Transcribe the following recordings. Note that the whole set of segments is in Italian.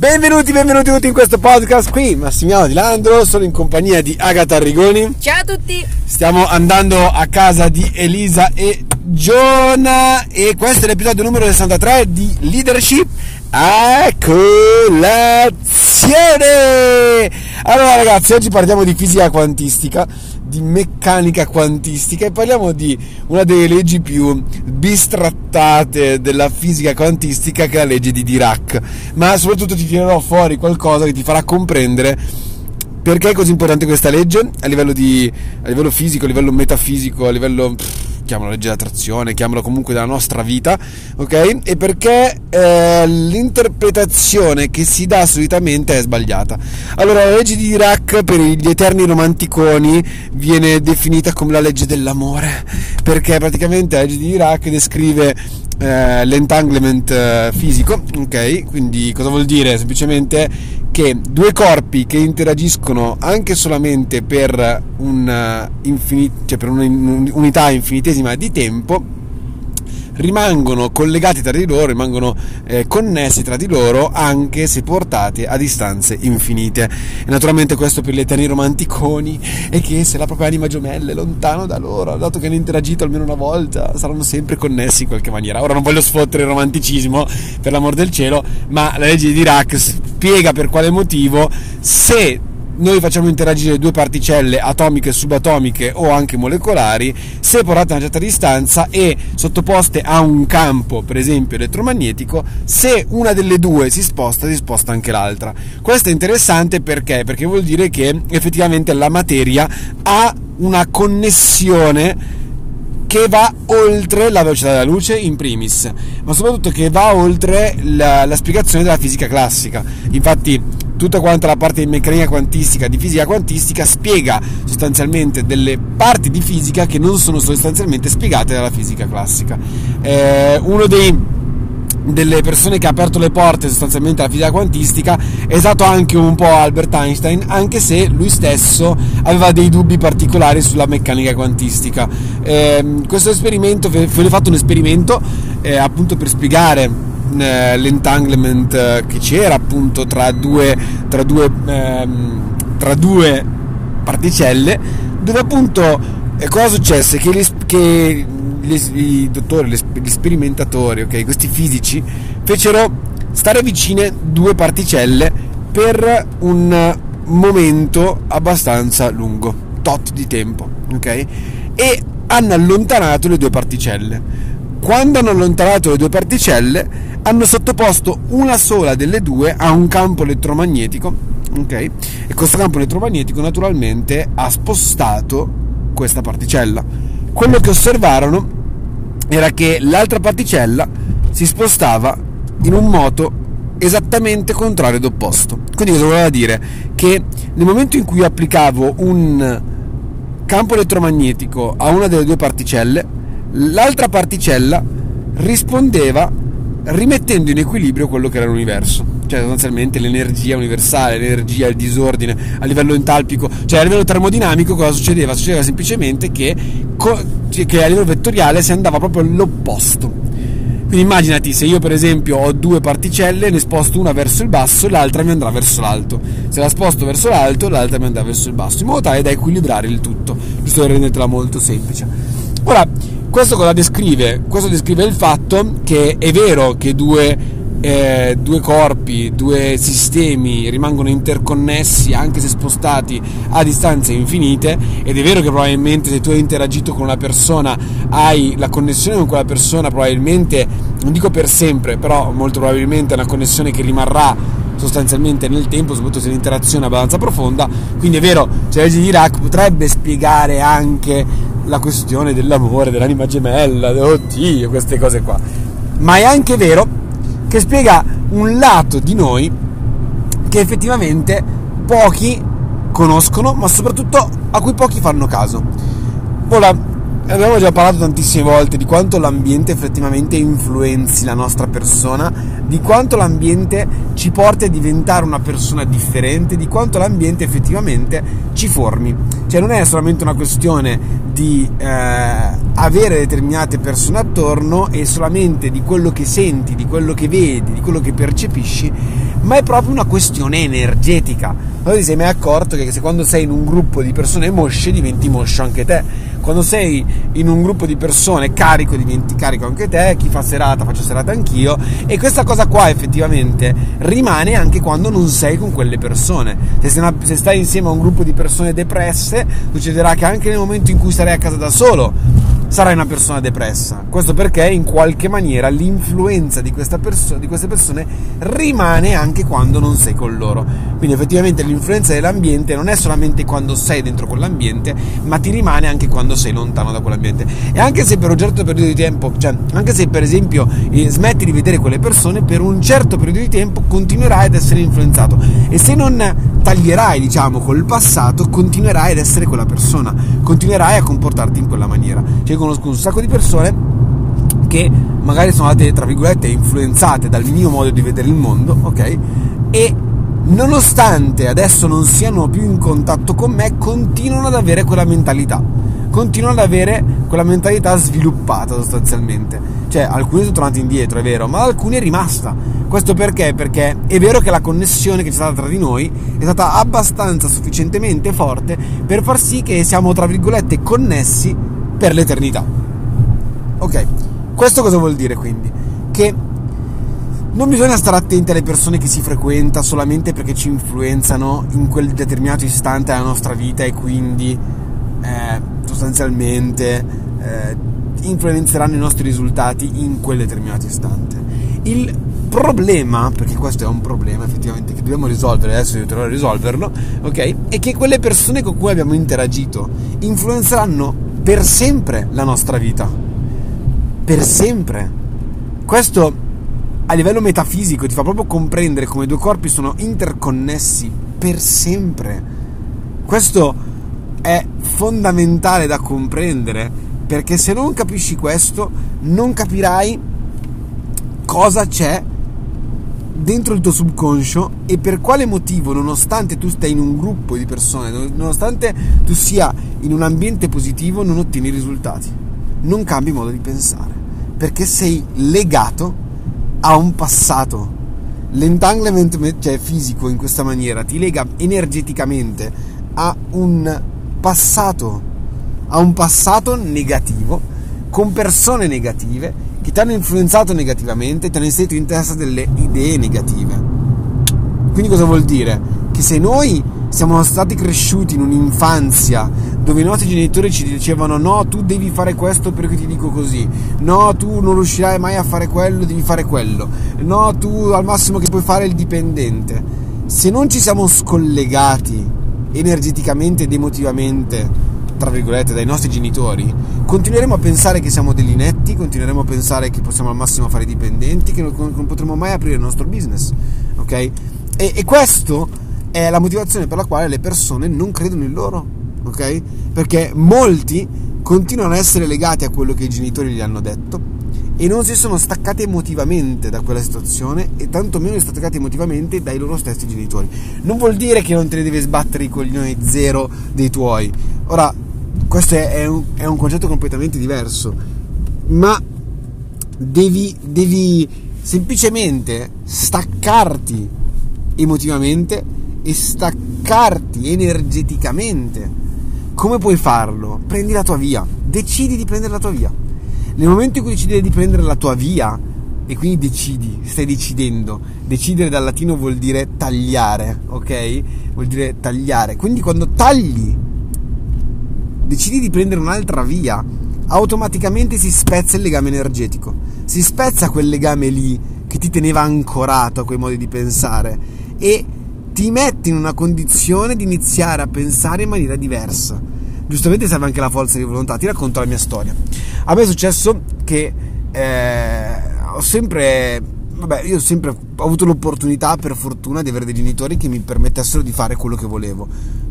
Benvenuti, benvenuti tutti in questo podcast. Qui Massimiliano Di Landro, sono in compagnia di Agata Arrigoni. Ciao a tutti! Stiamo andando a casa di Elisa e Giona e questo è l'episodio numero 63 di Leadership a colazione. Allora ragazzi, oggi parliamo di fisica quantistica di meccanica quantistica e parliamo di una delle leggi più bistrattate della fisica quantistica che è la legge di Dirac, ma soprattutto ti tirerò fuori qualcosa che ti farà comprendere perché è così importante questa legge a livello, di, a livello fisico, a livello metafisico, a livello... Pff, chiamalo legge dell'attrazione, chiamalo comunque della nostra vita, ok? E perché eh, l'interpretazione che si dà solitamente è sbagliata. Allora, la legge di Dirac per gli eterni romanticoni viene definita come la legge dell'amore, perché praticamente la legge di Dirac descrive eh, l'entanglement eh, fisico, ok? Quindi cosa vuol dire? Semplicemente che due corpi che interagiscono anche solamente per, un uh, infin- cioè per un'unità infinitesima di tempo rimangono collegati tra di loro, rimangono eh, connessi tra di loro anche se portati a distanze infinite. E naturalmente questo per gli eterni romanticoni è che se la propria anima gemella è lontano da loro, dato che hanno interagito almeno una volta, saranno sempre connessi in qualche maniera. Ora non voglio sfottere il romanticismo, per l'amor del cielo, ma la legge di Dirac spiega per quale motivo se noi facciamo interagire due particelle atomiche, subatomiche o anche molecolari se portate a una certa distanza e sottoposte a un campo, per esempio elettromagnetico, se una delle due si sposta, si sposta anche l'altra. Questo è interessante perché? Perché vuol dire che effettivamente la materia ha una connessione che va oltre la velocità della luce in primis, ma soprattutto che va oltre la, la spiegazione della fisica classica. Infatti tutta quanta la parte di meccanica quantistica, di fisica quantistica, spiega sostanzialmente delle parti di fisica che non sono sostanzialmente spiegate dalla fisica classica. Eh, uno dei delle persone che ha aperto le porte sostanzialmente alla fisica quantistica è stato anche un po' Albert Einstein, anche se lui stesso aveva dei dubbi particolari sulla meccanica quantistica. Eh, questo esperimento, ho fatto un esperimento eh, appunto per spiegare eh, l'entanglement eh, che c'era appunto tra due, tra due, ehm, tra due particelle dove appunto eh, cosa successe? Che, gli, che gli, i dottori, gli sperimentatori, okay, questi fisici fecero stare vicine due particelle per un momento abbastanza lungo, tot di tempo, ok? E hanno allontanato le due particelle. Quando hanno allontanato le due particelle, hanno sottoposto una sola delle due a un campo elettromagnetico, ok? E questo campo elettromagnetico naturalmente ha spostato questa particella. Quello che osservarono era che l'altra particella si spostava in un moto esattamente contrario ed opposto. Quindi cosa voleva dire? Che nel momento in cui applicavo un campo elettromagnetico a una delle due particelle, l'altra particella rispondeva rimettendo in equilibrio quello che era l'universo, cioè sostanzialmente l'energia universale, l'energia, il disordine a livello entalpico, cioè a livello termodinamico cosa succedeva? Succedeva semplicemente che, che a livello vettoriale si andava proprio all'opposto. Quindi immaginati se io per esempio ho due particelle, ne sposto una verso il basso e l'altra mi andrà verso l'alto. Se la sposto verso l'alto, l'altra mi andrà verso il basso, in modo tale da equilibrare il tutto, giusto per rendertela molto semplice. Ora, questo cosa descrive? Questo descrive il fatto che è vero che due, eh, due corpi, due sistemi rimangono interconnessi anche se spostati a distanze infinite ed è vero che probabilmente se tu hai interagito con una persona hai la connessione con quella persona probabilmente, non dico per sempre, però molto probabilmente è una connessione che rimarrà sostanzialmente nel tempo, soprattutto se l'interazione è abbastanza profonda. Quindi è vero, cioè la legge di Iraq potrebbe spiegare anche la questione dell'amore, dell'anima gemella, oddio, queste cose qua. Ma è anche vero che spiega un lato di noi che effettivamente pochi conoscono, ma soprattutto a cui pochi fanno caso. Ora, abbiamo già parlato tantissime volte di quanto l'ambiente effettivamente influenzi la nostra persona, di quanto l'ambiente ci porti a diventare una persona differente, di quanto l'ambiente effettivamente ci formi. Cioè non è solamente una questione di eh, avere determinate persone attorno e solamente di quello che senti, di quello che vedi, di quello che percepisci, ma è proprio una questione energetica. Allora ti sei mai accorto che se quando sei in un gruppo di persone mosce diventi moscio anche te? Quando sei in un gruppo di persone carico diventi carico anche te, chi fa serata faccio serata anch'io e questa cosa qua effettivamente rimane anche quando non sei con quelle persone. Se, una, se stai insieme a un gruppo di persone depresse, succederà che anche nel momento in cui sarai a casa da solo sarai una persona depressa. Questo perché in qualche maniera l'influenza di, perso- di, queste persone rimane anche quando non sei con loro. Quindi effettivamente l'influenza dell'ambiente non è solamente quando sei dentro quell'ambiente, ma ti rimane anche quando sei lontano da quell'ambiente. E anche se per un certo periodo di tempo, cioè anche se per esempio eh, smetti di vedere quelle persone, per un certo periodo di tempo continuerai ad essere influenzato. E se non taglierai, diciamo, col passato, continuerai ad essere quella persona, continuerai a comportarti in quella maniera. Cioè, conosco un sacco di persone che magari sono state, tra virgolette, influenzate dal mio modo di vedere il mondo, ok? E nonostante adesso non siano più in contatto con me, continuano ad avere quella mentalità. Continuano ad avere quella mentalità sviluppata sostanzialmente. Cioè, alcuni sono tornati indietro, è vero, ma alcuni è rimasta. Questo perché? Perché è vero che la connessione che c'è stata tra di noi è stata abbastanza sufficientemente forte per far sì che siamo, tra virgolette, connessi per l'eternità. Ok, questo cosa vuol dire quindi? Che non bisogna stare attenti alle persone che si frequenta solamente perché ci influenzano in quel determinato istante della nostra vita e quindi eh, sostanzialmente eh, influenzeranno i nostri risultati in quel determinato istante. Il problema, perché questo è un problema effettivamente che dobbiamo risolvere, adesso aiuterò a risolverlo, ok? È che quelle persone con cui abbiamo interagito influenzeranno per sempre la nostra vita. Per sempre. Questo a livello metafisico ti fa proprio comprendere come i due corpi sono interconnessi per sempre. Questo è fondamentale da comprendere perché se non capisci questo non capirai cosa c'è dentro il tuo subconscio e per quale motivo, nonostante tu stai in un gruppo di persone, nonostante tu sia in un ambiente positivo, non ottieni risultati. Non cambi modo di pensare, perché sei legato a un passato. L'entanglement cioè fisico in questa maniera ti lega energeticamente a un passato, a un passato negativo, con persone negative che ti hanno influenzato negativamente, ti hanno inserito in testa delle idee negative. Quindi cosa vuol dire? Che se noi siamo stati cresciuti in un'infanzia dove i nostri genitori ci dicevano no, tu devi fare questo perché ti dico così, no, tu non riuscirai mai a fare quello, devi fare quello, no, tu al massimo che puoi fare il dipendente. Se non ci siamo scollegati energeticamente ed emotivamente tra virgolette, dai nostri genitori, continueremo a pensare che siamo degli inetti, continueremo a pensare che possiamo al massimo fare dipendenti, che non, non potremo mai aprire il nostro business, ok? E, e questo è la motivazione per la quale le persone non credono in loro, ok? Perché molti continuano a essere legati a quello che i genitori gli hanno detto e non si sono staccati emotivamente da quella situazione e tantomeno staccati emotivamente dai loro stessi genitori. Non vuol dire che non te ne devi sbattere i coglioni zero dei tuoi. Ora, questo è un, è un concetto completamente diverso, ma devi, devi semplicemente staccarti emotivamente e staccarti energeticamente. Come puoi farlo? Prendi la tua via, decidi di prendere la tua via. Nel momento in cui decidi di prendere la tua via, e quindi decidi, stai decidendo. Decidere dal latino vuol dire tagliare, ok? Vuol dire tagliare. Quindi quando tagli decidi di prendere un'altra via, automaticamente si spezza il legame energetico. Si spezza quel legame lì che ti teneva ancorato a quei modi di pensare e ti metti in una condizione di iniziare a pensare in maniera diversa. Giustamente serve anche la forza di volontà. Ti racconto la mia storia. A me è successo che eh, ho sempre vabbè, io ho sempre avuto l'opportunità, per fortuna, di avere dei genitori che mi permettessero di fare quello che volevo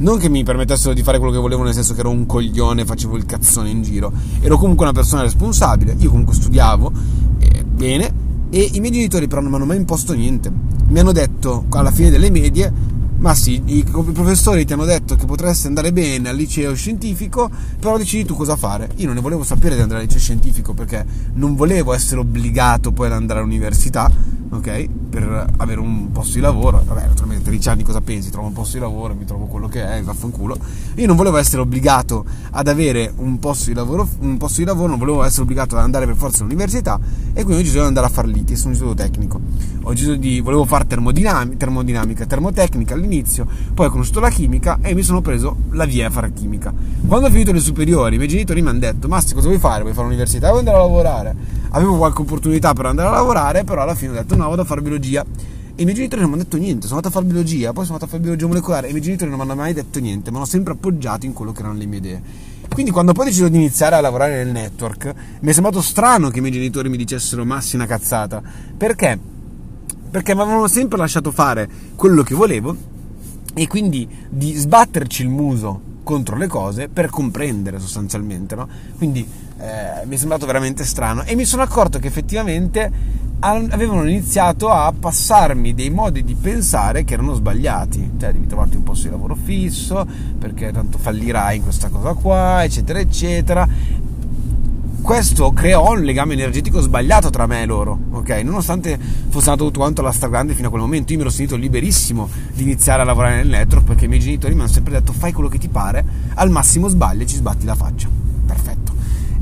non che mi permettessero di fare quello che volevo, nel senso che ero un coglione, facevo il cazzone in giro. Ero comunque una persona responsabile, io comunque studiavo eh, bene e i miei genitori però non mi hanno mai imposto niente. Mi hanno detto alla fine delle medie ma sì, i, professori ti hanno detto che potresti andare bene al liceo scientifico, però decidi tu cosa fare. Io non ne volevo sapere di andare al liceo scientifico perché non volevo essere obbligato poi ad andare all'università, ok? Per avere un posto di lavoro. Vabbè, naturalmente 13 anni cosa pensi? Trovo un posto di lavoro, mi trovo quello che è, vaffanculo. Io non volevo essere obbligato ad avere un posto di lavoro, posto di lavoro non volevo essere obbligato ad andare per forza all'università e quindi ho deciso di andare a far l'ITI, sono un istituto tecnico. Ho deciso di, volevo fare termodinamica, termodinamica termotecnica all'inizio, poi ho conosciuto la chimica e mi sono preso la via a fare chimica. Quando ho finito le superiori, i miei genitori mi hanno detto: Massi, cosa vuoi fare? Vuoi fare l'università vuoi andare a lavorare? Avevo qualche opportunità per andare a lavorare, però alla fine ho detto: No, vado a fare biologia. E i miei genitori non mi hanno detto niente, sono andato a fare biologia, poi sono andato a fare biologia molecolare e i miei genitori non mi hanno mai detto niente, mi hanno sempre appoggiato in quello che erano le mie idee. Quindi quando poi ho deciso di iniziare a lavorare nel network, mi è sembrato strano che i miei genitori mi dicessero Massi una cazzata. Perché? Perché mi avevano sempre lasciato fare quello che volevo e quindi di sbatterci il muso contro le cose per comprendere sostanzialmente, no? Quindi eh, mi è sembrato veramente strano. E mi sono accorto che effettivamente avevano iniziato a passarmi dei modi di pensare che erano sbagliati, cioè devi trovarti un posto di lavoro fisso perché tanto fallirai in questa cosa qua, eccetera, eccetera questo creò un legame energetico sbagliato tra me e loro, ok? Nonostante fosse andato tutto quanto alla stragrande fino a quel momento, io mi ero sentito liberissimo di iniziare a lavorare nel network perché i miei genitori mi hanno sempre detto fai quello che ti pare, al massimo sbagli e ci sbatti la faccia. Perfetto.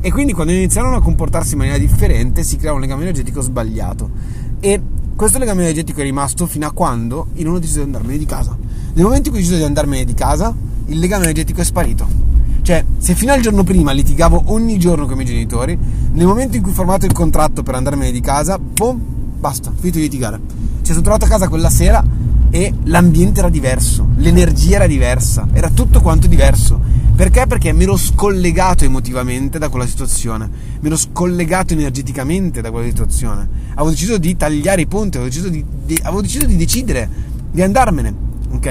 E quindi quando iniziarono a comportarsi in maniera differente si crea un legame energetico sbagliato. E questo legame energetico è rimasto fino a quando io non ho deciso di andarmene di casa. Nel momento in cui ho deciso di andarmene di casa, il legame energetico è sparito cioè, se fino al giorno prima litigavo ogni giorno con i miei genitori, nel momento in cui ho formato il contratto per andarmene di casa, boom, basta, finito di litigare. Ci sono trovato a casa quella sera e l'ambiente era diverso, l'energia era diversa, era tutto quanto diverso. Perché? Perché mi ero scollegato emotivamente da quella situazione, mi ero scollegato energeticamente da quella situazione. Avevo deciso di tagliare i ponti, avevo deciso di, di, avevo deciso di decidere di andarmene, ok?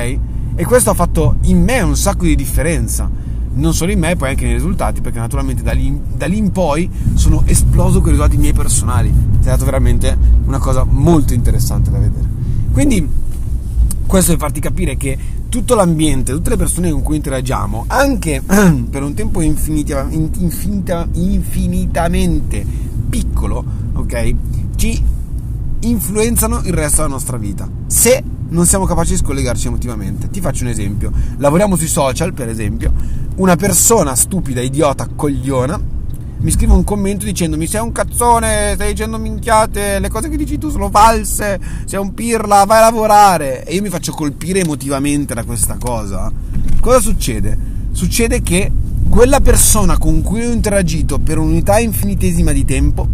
E questo ha fatto in me un sacco di differenza non solo in me, poi anche nei risultati, perché naturalmente da lì, da lì in poi sono esploso con i risultati miei personali. È stata veramente una cosa molto interessante da vedere. Quindi, questo per farti capire che tutto l'ambiente, tutte le persone con cui interagiamo, anche per un tempo infinita, infinita, infinitamente piccolo, ok, ci influenzano il resto della nostra vita. Se non siamo capaci di scollegarci emotivamente. Ti faccio un esempio. Lavoriamo sui social, per esempio, una persona stupida, idiota, cogliona, mi scrive un commento dicendomi sei un cazzone, stai dicendo minchiate, le cose che dici tu sono false, sei un pirla, vai a lavorare. E io mi faccio colpire emotivamente da questa cosa. Cosa succede? Succede che quella persona con cui ho interagito per un'unità infinitesima di tempo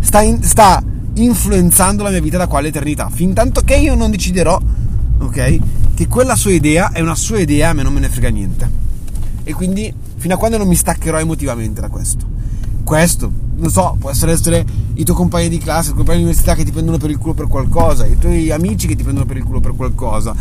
sta, in, sta influenzando la mia vita da quale eternità. Fin tanto che io non deciderò, ok, che quella sua idea è una sua idea, a me non me ne frega niente. E quindi fino a quando non mi staccherò emotivamente da questo. Questo, non so, può essere, i tuoi compagni di classe, i tuoi compagni di università che ti prendono per il culo per qualcosa, i tuoi amici che ti prendono per il culo per qualcosa,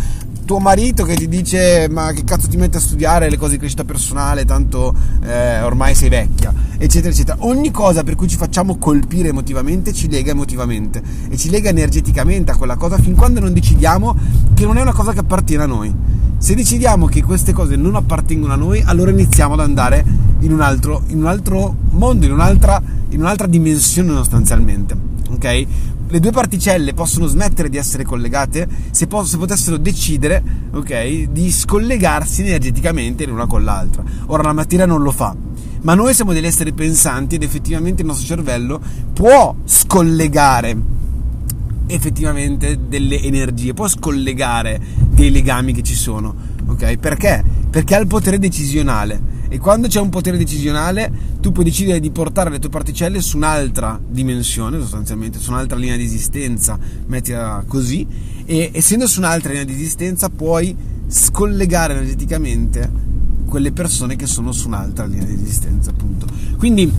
tuo marito che ti dice ma che cazzo ti metti a studiare le cose di crescita personale, tanto eh, ormai sei vecchia, eccetera, eccetera. Ogni cosa per cui ci facciamo colpire emotivamente ci lega emotivamente e ci lega energeticamente a quella cosa fin quando non decidiamo che non è una cosa che appartiene a noi. Se decidiamo che queste cose non appartengono a noi, allora iniziamo ad andare in un altro, in un altro mondo, in un'altra, in un'altra dimensione sostanzialmente. Ok? le due particelle possono smettere di essere collegate se, po- se potessero decidere ok, di scollegarsi energeticamente l'una con l'altra. Ora la materia non lo fa, ma noi siamo degli esseri pensanti ed effettivamente il nostro cervello può scollegare effettivamente delle energie, può scollegare dei legami che ci sono, ok? Perché? Perché ha il potere decisionale e quando c'è un potere decisionale tu puoi decidere di portare le tue particelle su un'altra dimensione, sostanzialmente su un'altra linea di esistenza, mettila così, e essendo su un'altra linea di esistenza puoi scollegare energeticamente quelle persone che sono su un'altra linea di esistenza, appunto. Quindi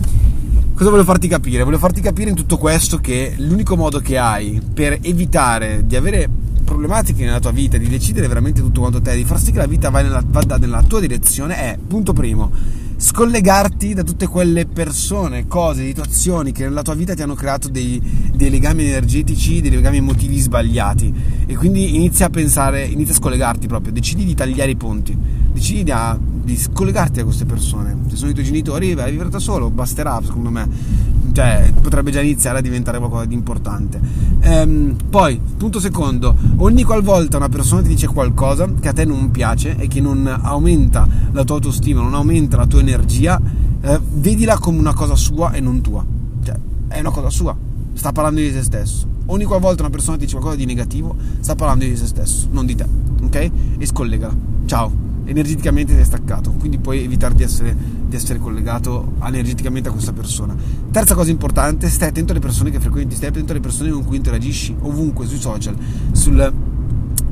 cosa voglio farti capire? Voglio farti capire in tutto questo che l'unico modo che hai per evitare di avere problematiche nella tua vita, di decidere veramente tutto quanto te, di far sì che la vita vada nella, nella tua direzione, è, punto primo, scollegarti da tutte quelle persone, cose, situazioni che nella tua vita ti hanno creato dei, dei, legami energetici, dei legami emotivi sbagliati e quindi inizia a pensare, inizia a scollegarti proprio, decidi di tagliare i ponti, decidi di, a, di scollegarti da queste persone. Se sono i tuoi genitori, vai a vivere da solo, basterà secondo me. Cioè, potrebbe già iniziare a diventare qualcosa di importante. Ehm, poi, punto secondo, ogni qualvolta una persona ti dice qualcosa che a te non piace e che non aumenta la tua autostima, non aumenta la tua energia, eh, vedila come una cosa sua e non tua. Cioè, è una cosa sua, sta parlando di se stesso. Ogni qualvolta una persona ti dice qualcosa di negativo, sta parlando di se stesso, non di te, ok? E scollegala. Ciao energeticamente sei staccato, quindi puoi evitare di essere, di essere, collegato energeticamente a questa persona. Terza cosa importante, stai attento alle persone che frequenti, stai attento alle persone con cui interagisci, ovunque, sui social, sul,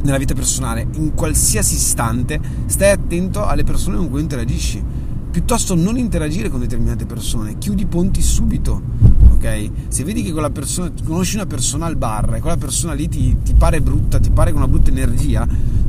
nella vita personale, in qualsiasi istante, stai attento alle persone con cui interagisci. Piuttosto non interagire con determinate persone, chiudi i ponti subito, ok? Se vedi che quella persona, conosci una persona al bar e quella persona lì ti, ti pare brutta, ti pare con una brutta energia,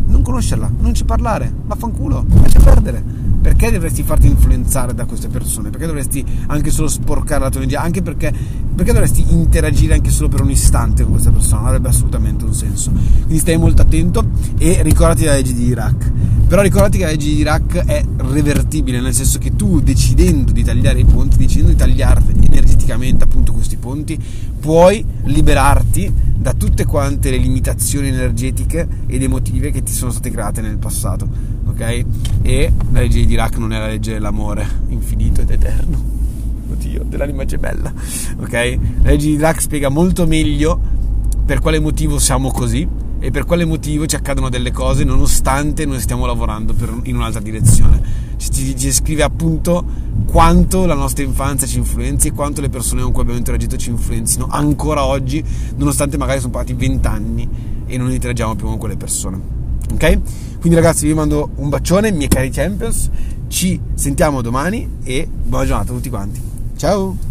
non conoscerla, non ci parlare, vaffanculo, lascia perdere. Perché dovresti farti influenzare da queste persone? Perché dovresti anche solo sporcare la tua energia? Anche perché, perché dovresti interagire anche solo per un istante con questa persona? Non avrebbe assolutamente un senso. Quindi stai molto attento e ricordati la legge di Iraq. Però ricordati che la legge di Iraq è revertibile, nel senso che tu decidendo di tagliare i ponti, decidendo di tagliare energeticamente appunto questi ponti, puoi liberarti da tutte quante le limitazioni energetiche ed emotive che ti sono state create nel passato, ok? E la legge di Dirac non è la legge dell'amore infinito ed eterno, oddio, dell'anima gemella, ok? La legge di Dirac spiega molto meglio per quale motivo siamo così e per quale motivo ci accadono delle cose nonostante noi stiamo lavorando per, in un'altra direzione. Ci, ci scrive appunto quanto la nostra infanzia ci influenzi e quanto le persone con cui abbiamo interagito ci influenzino ancora oggi, nonostante magari sono passati vent'anni e non interagiamo più con quelle persone. Ok? Quindi ragazzi vi mando un bacione, miei cari Champions, ci sentiamo domani e buona giornata a tutti quanti. Ciao!